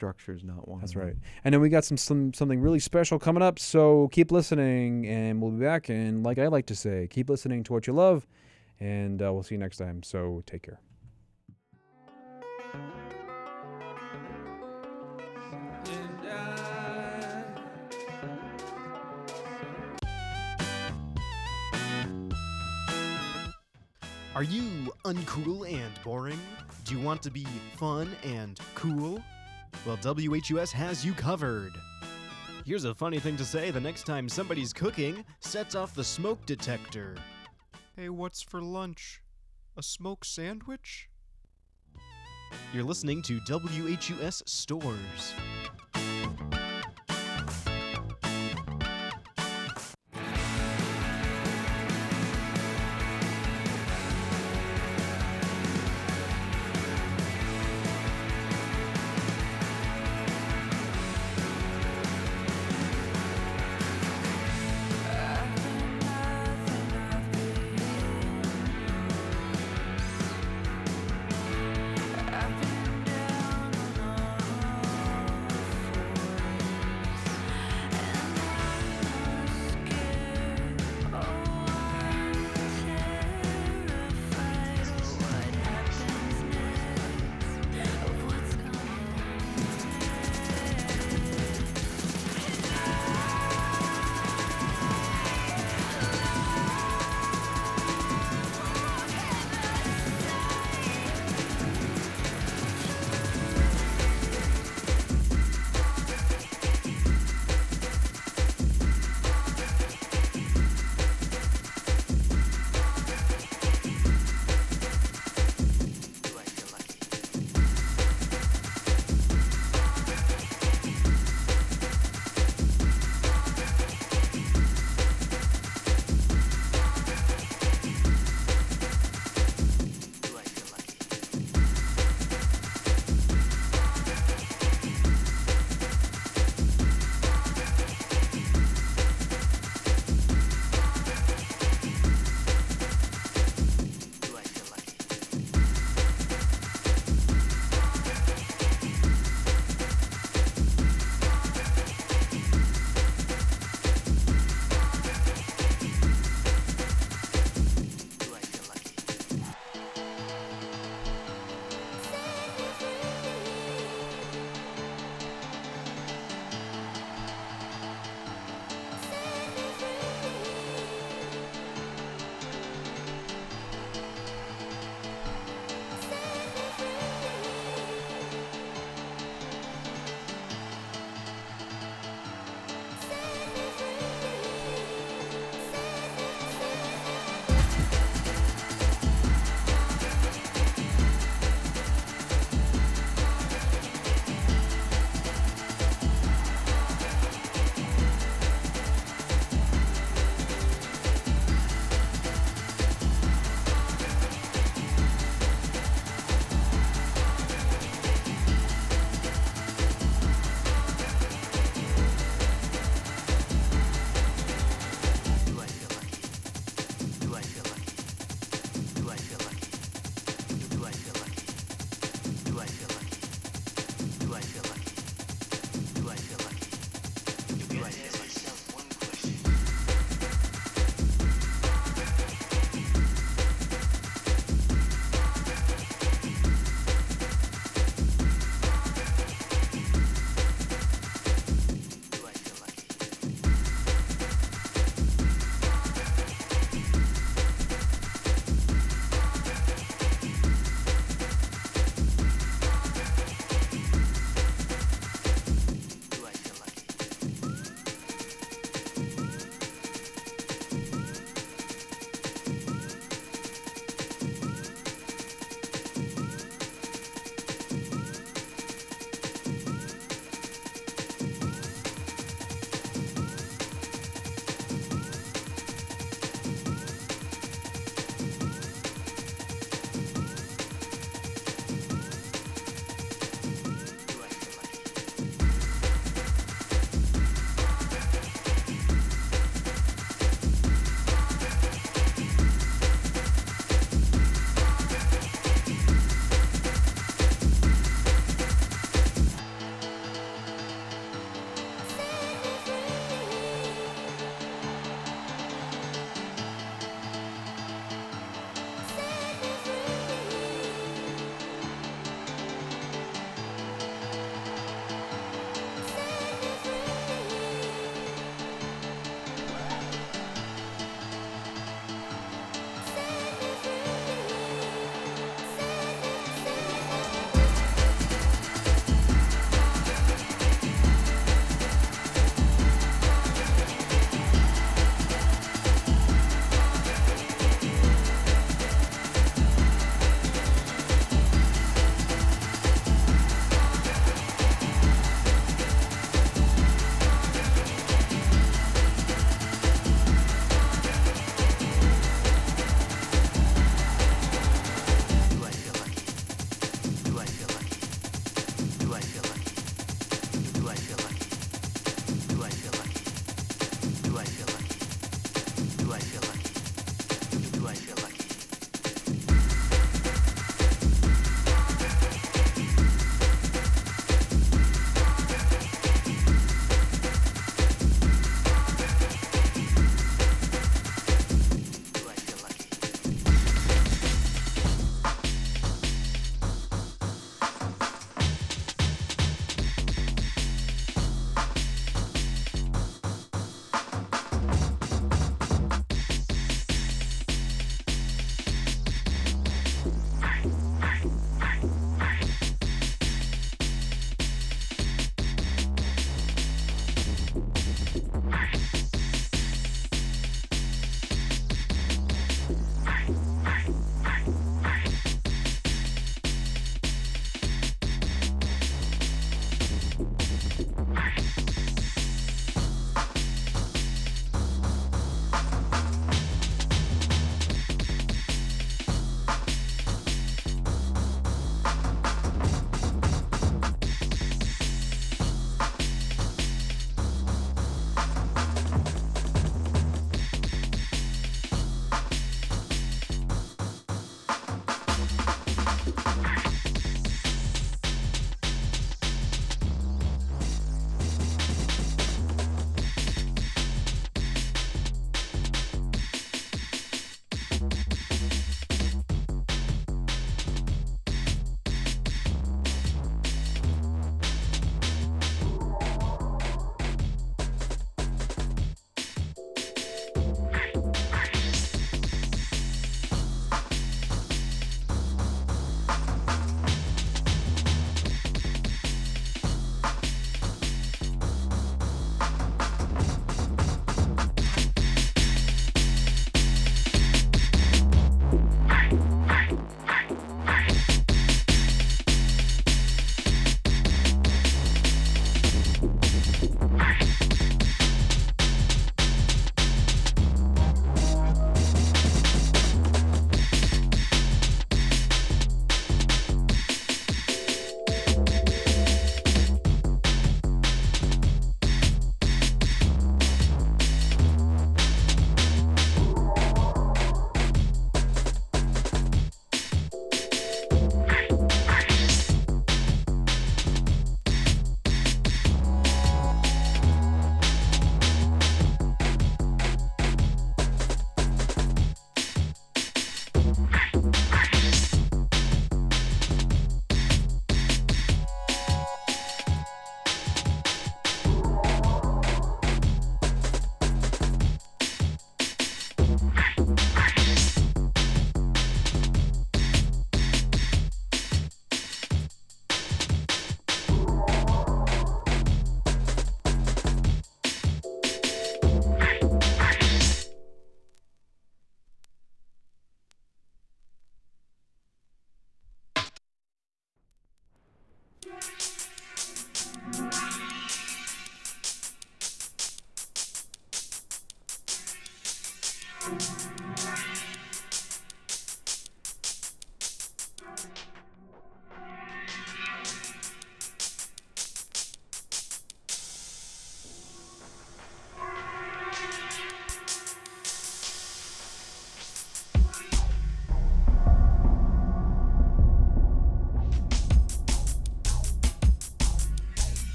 structure is not one. That's right. And then we got some, some something really special coming up. So keep listening, and we'll be back. And like I like to say, keep listening to what you love, and uh, we'll see you next time. So take care. Are you uncool and boring? Do you want to be fun and cool? Well, WHUS has you covered. Here's a funny thing to say the next time somebody's cooking, sets off the smoke detector. Hey, what's for lunch? A smoke sandwich? You're listening to WHUS Storrs.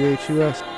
WHUS.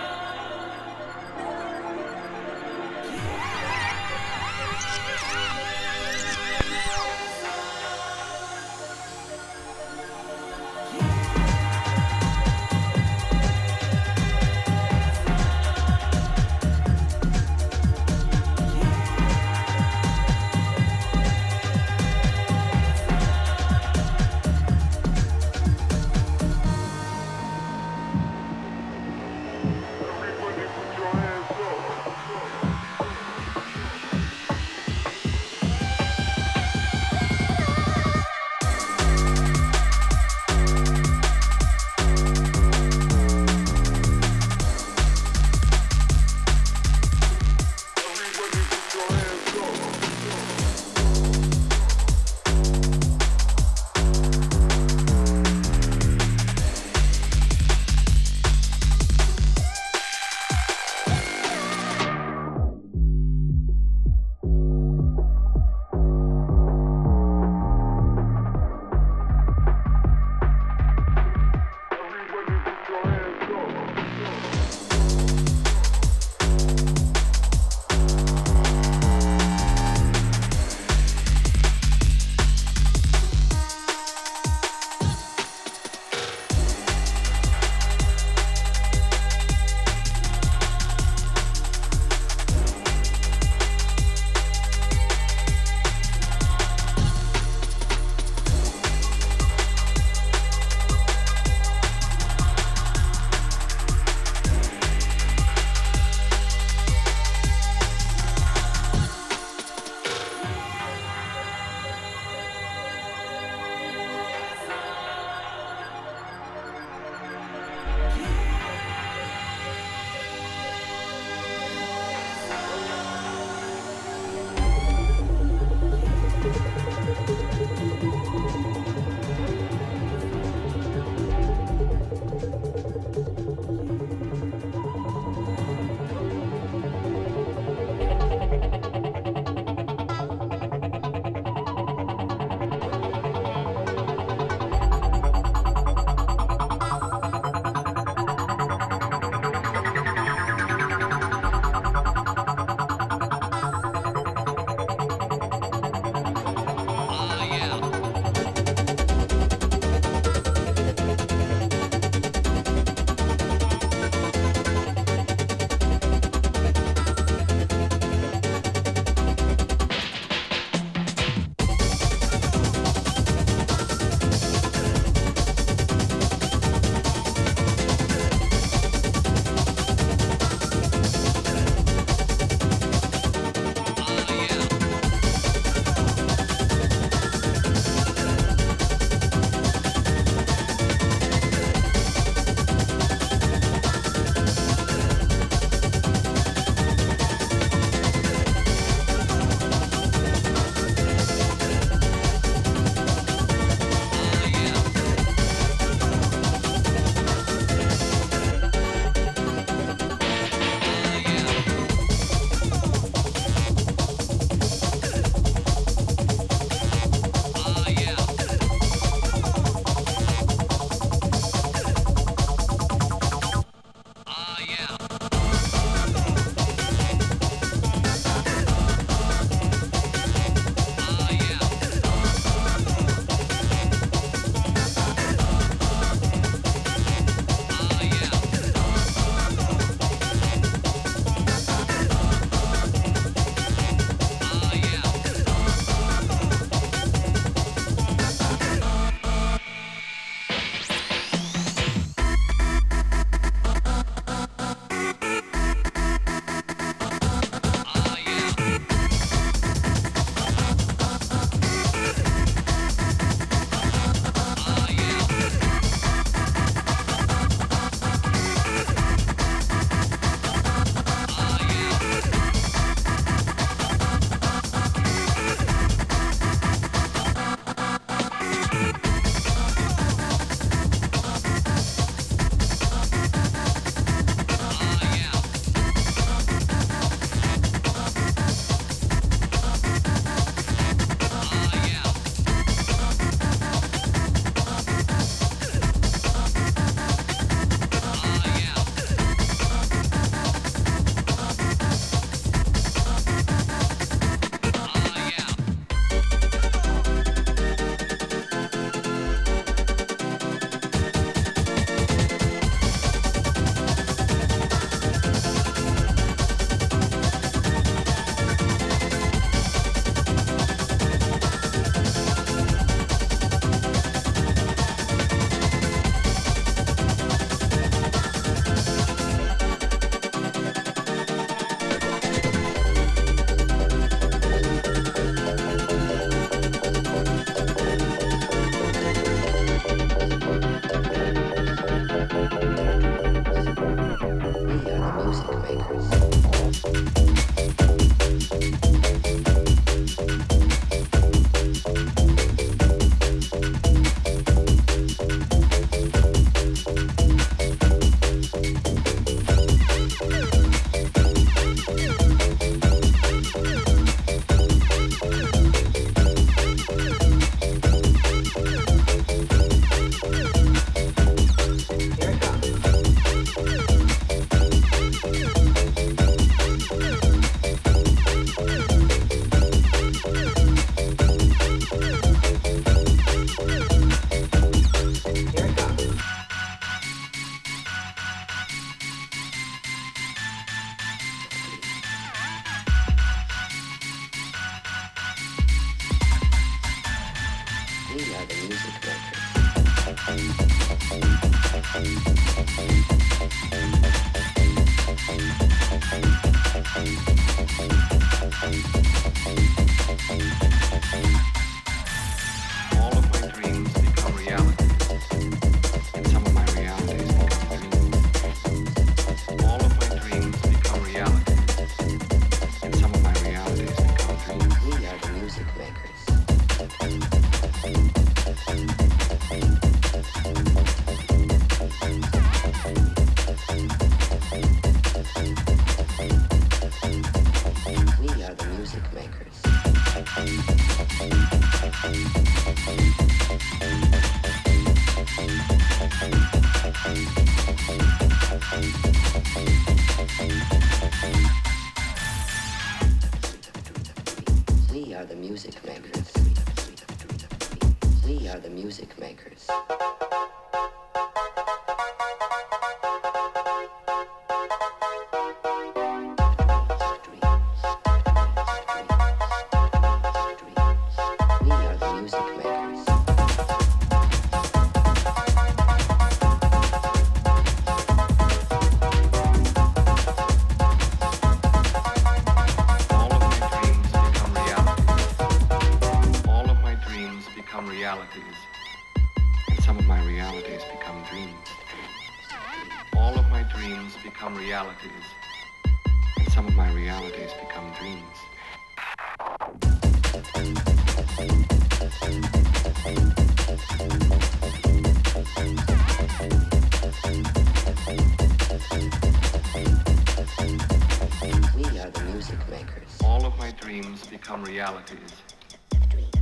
realities.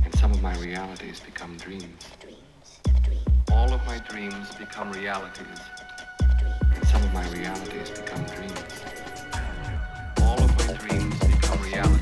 And some of my realities become dreams. All of my dreams become realities. And some of my realities become dreams. All of my dreams become realities.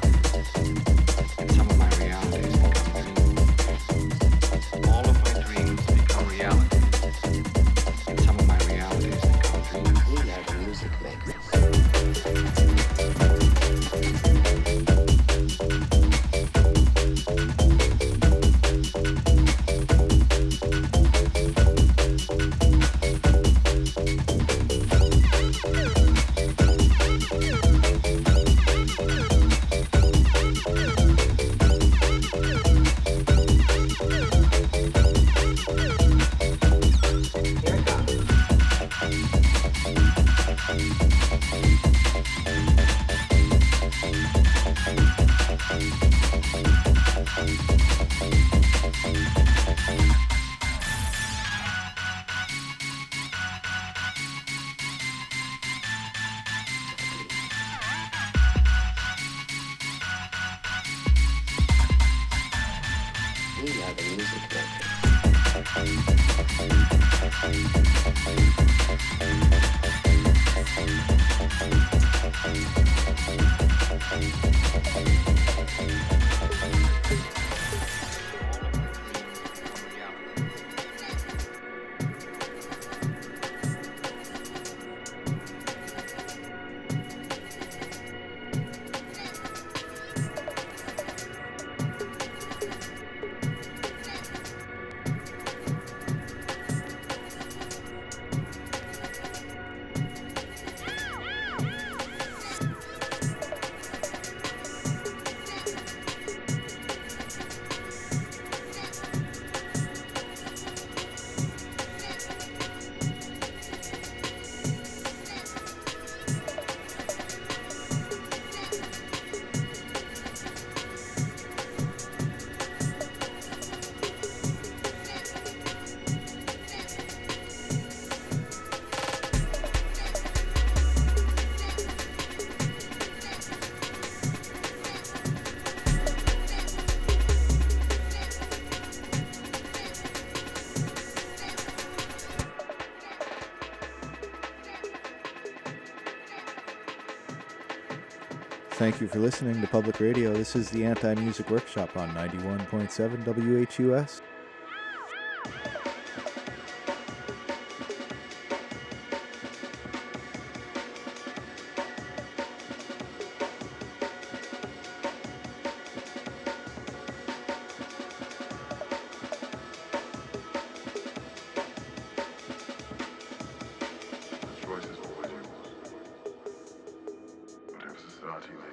Thank you for listening to Public Radio. This is the Anti Music Workshop on 91.7 WHUS.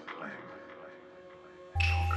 Claim, don't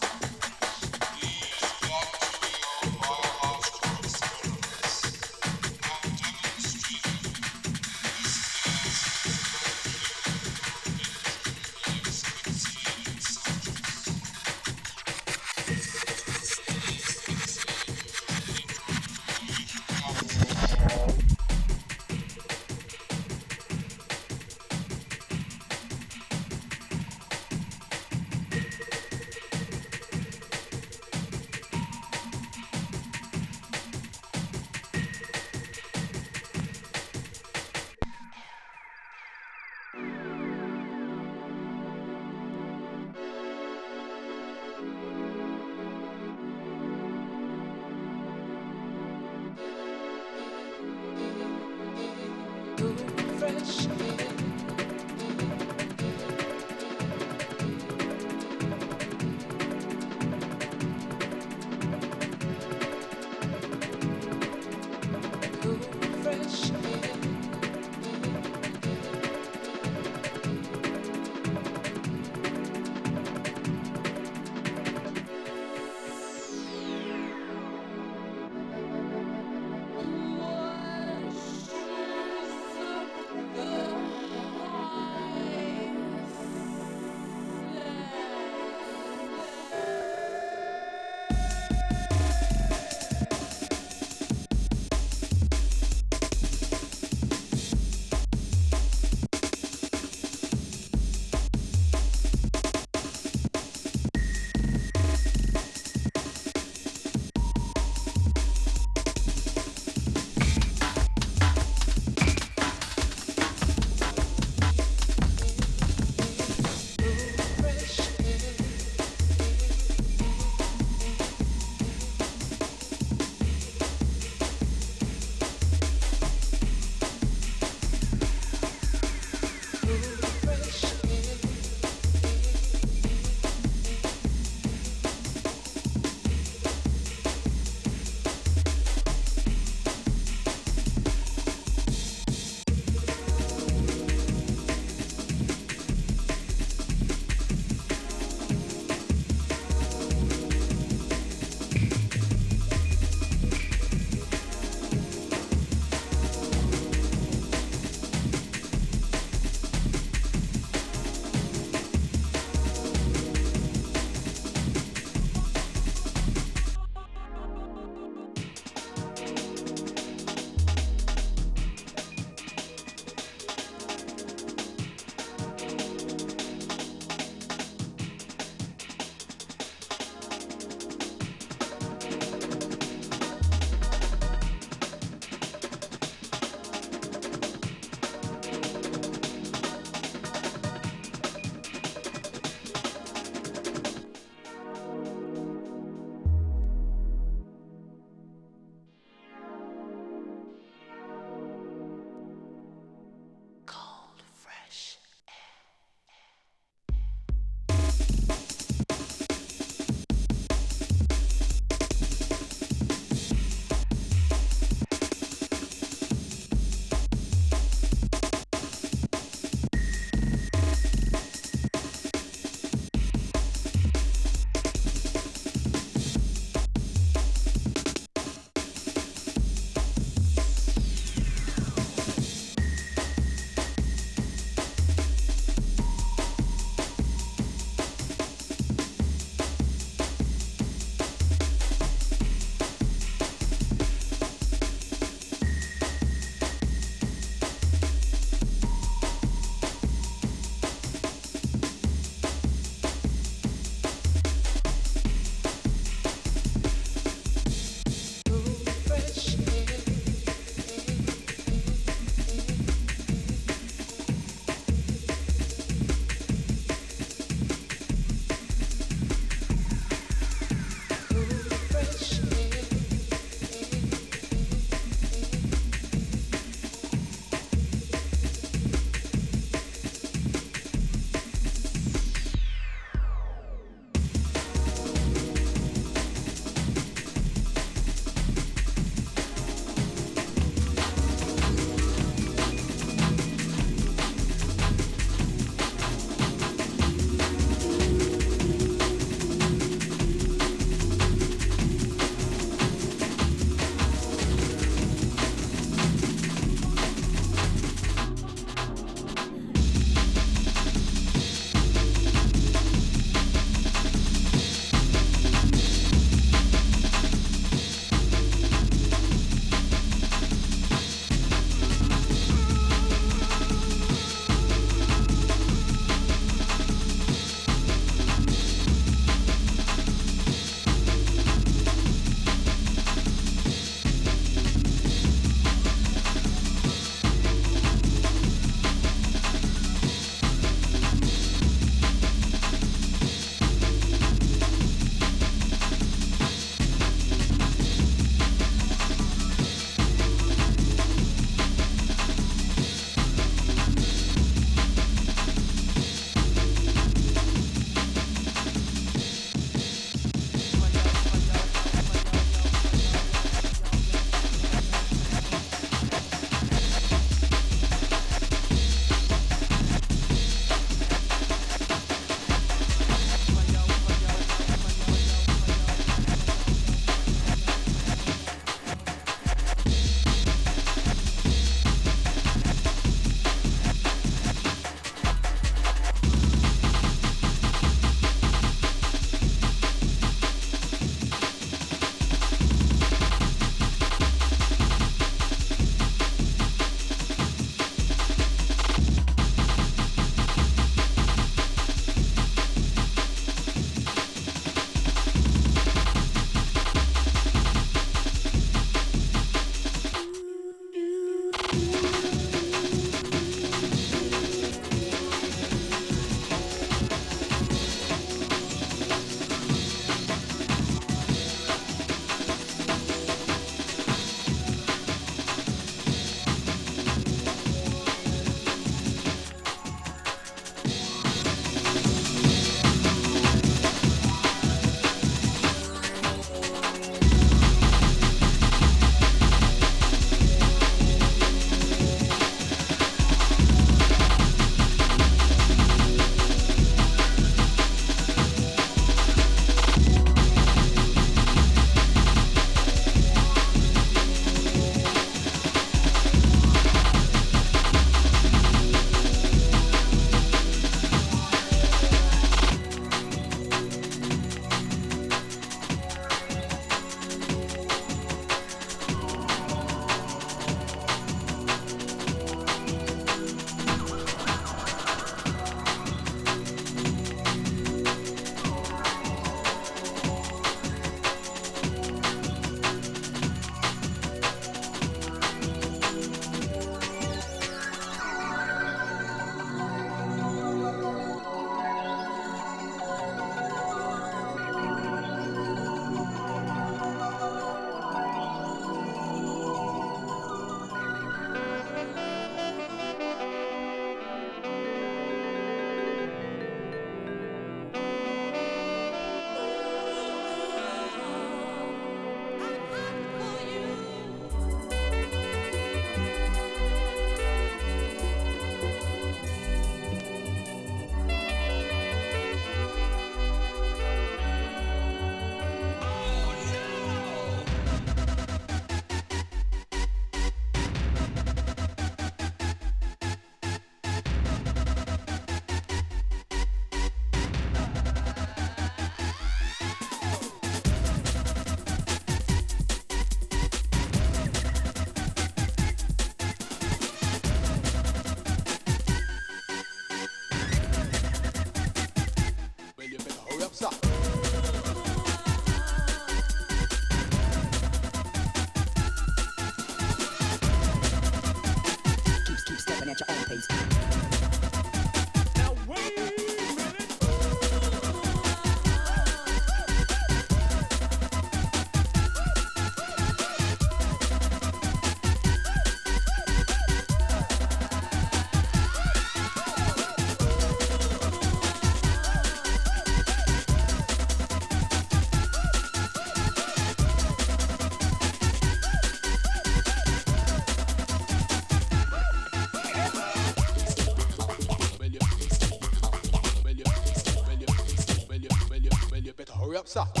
Hurry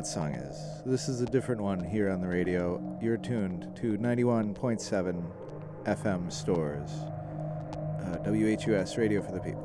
that song is. This is a different one here on the radio. You're tuned to 91.7 FM Storrs. Uh, WHUS, Radio for the People.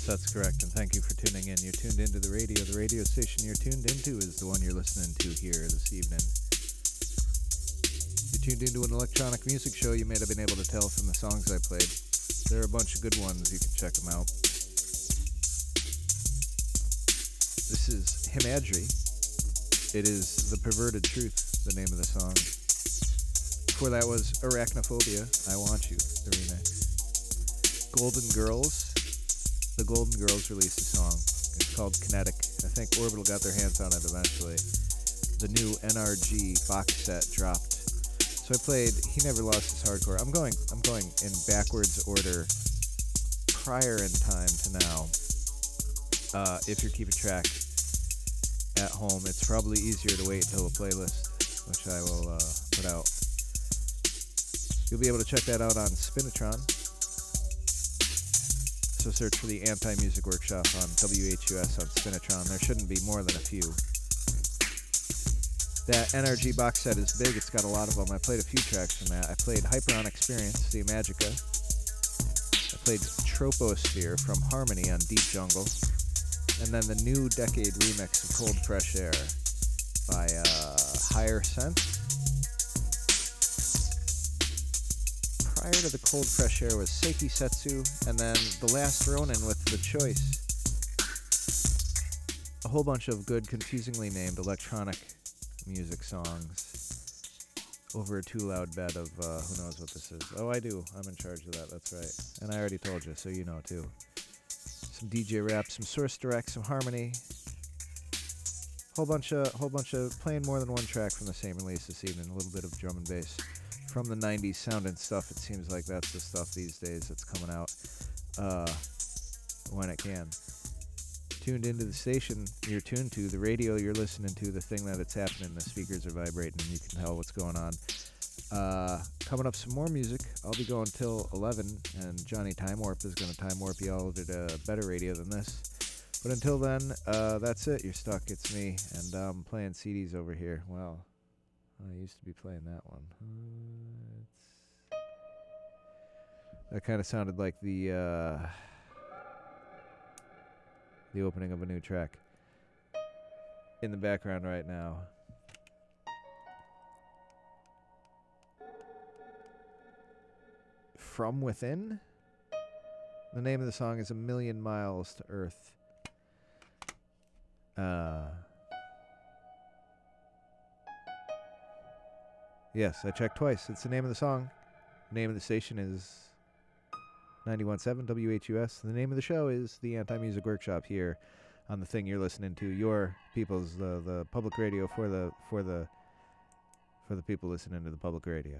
Yes, that's correct. And thank you for tuning in. You're tuned into the radio. The radio station you're tuned into is the one you're listening to here this evening. You're tuned into an electronic music show. You may have been able to tell from the songs I played. There are a bunch of good ones. You can check them out. This is Himadri. It is The Perverted Truth, the name of the song. Before that was Arachnophobia, I Want You, the remix. Golden Girls. The Golden Girls released a song. It's called Kinetic. I think Orbital got their hands on it eventually. The new NRG box set dropped. So I played He Never Lost His Hardcore. I'm going I'm going in backwards order prior in time to now. Uh, if you're keeping track at home, it's probably easier to wait until the playlist, which I will uh, put out. You'll be able to check that out on Spinitron. So search for the Anti Music Workshop on WHUS on Spinitron. There shouldn't be more than a few. That NRG box set is big. It's got a lot of them. I played a few tracks from that. I played Hyperon Experience, the Magica. I played Troposphere from Harmony on Deep Jungle. And then the new decade remix of Cold Fresh Air by uh, Higher Sense. Prior to the Cold Fresh Air was Seiki Setsu, and then The Last Ronin with The Choice. A whole bunch of good, confusingly named electronic music songs over a too loud bed of uh, who knows what this is. Oh, I do. I'm in charge of that. That's right. And I already told you, so you know too. Some DJ rap, some source direct, some harmony. Whole bunch of whole bunch of playing more than one track from the same release this evening. A little bit of drum and bass from the 90s sound and stuff. It seems like that's the stuff these days that's coming out uh, when it can. Tuned into the station you're tuned to, the radio you're listening to, the thing that it's happening, the speakers are vibrating, and you can tell what's going on. Uh, coming up, some more music. I'll be going till 11, and Johnny Time Warp is going to time warp you all to a better radio than this. But until then, uh, that's it. You're stuck. It's me, and I'm playing CDs over here. Well, I used to be playing that one. Uh, that kind of sounded like the uh, the opening of a new track in the background right now. From Within? The name of the song is A Million Miles to Earth. Uh, yes, I checked twice. It's the name of the song. The name of the station is 917 WHUS. The name of the show is the Anti Music Workshop here on the thing you're listening to. Your people's the the public radio for the for the for the people listening to the public radio.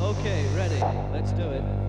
Okay, ready. Let's do it.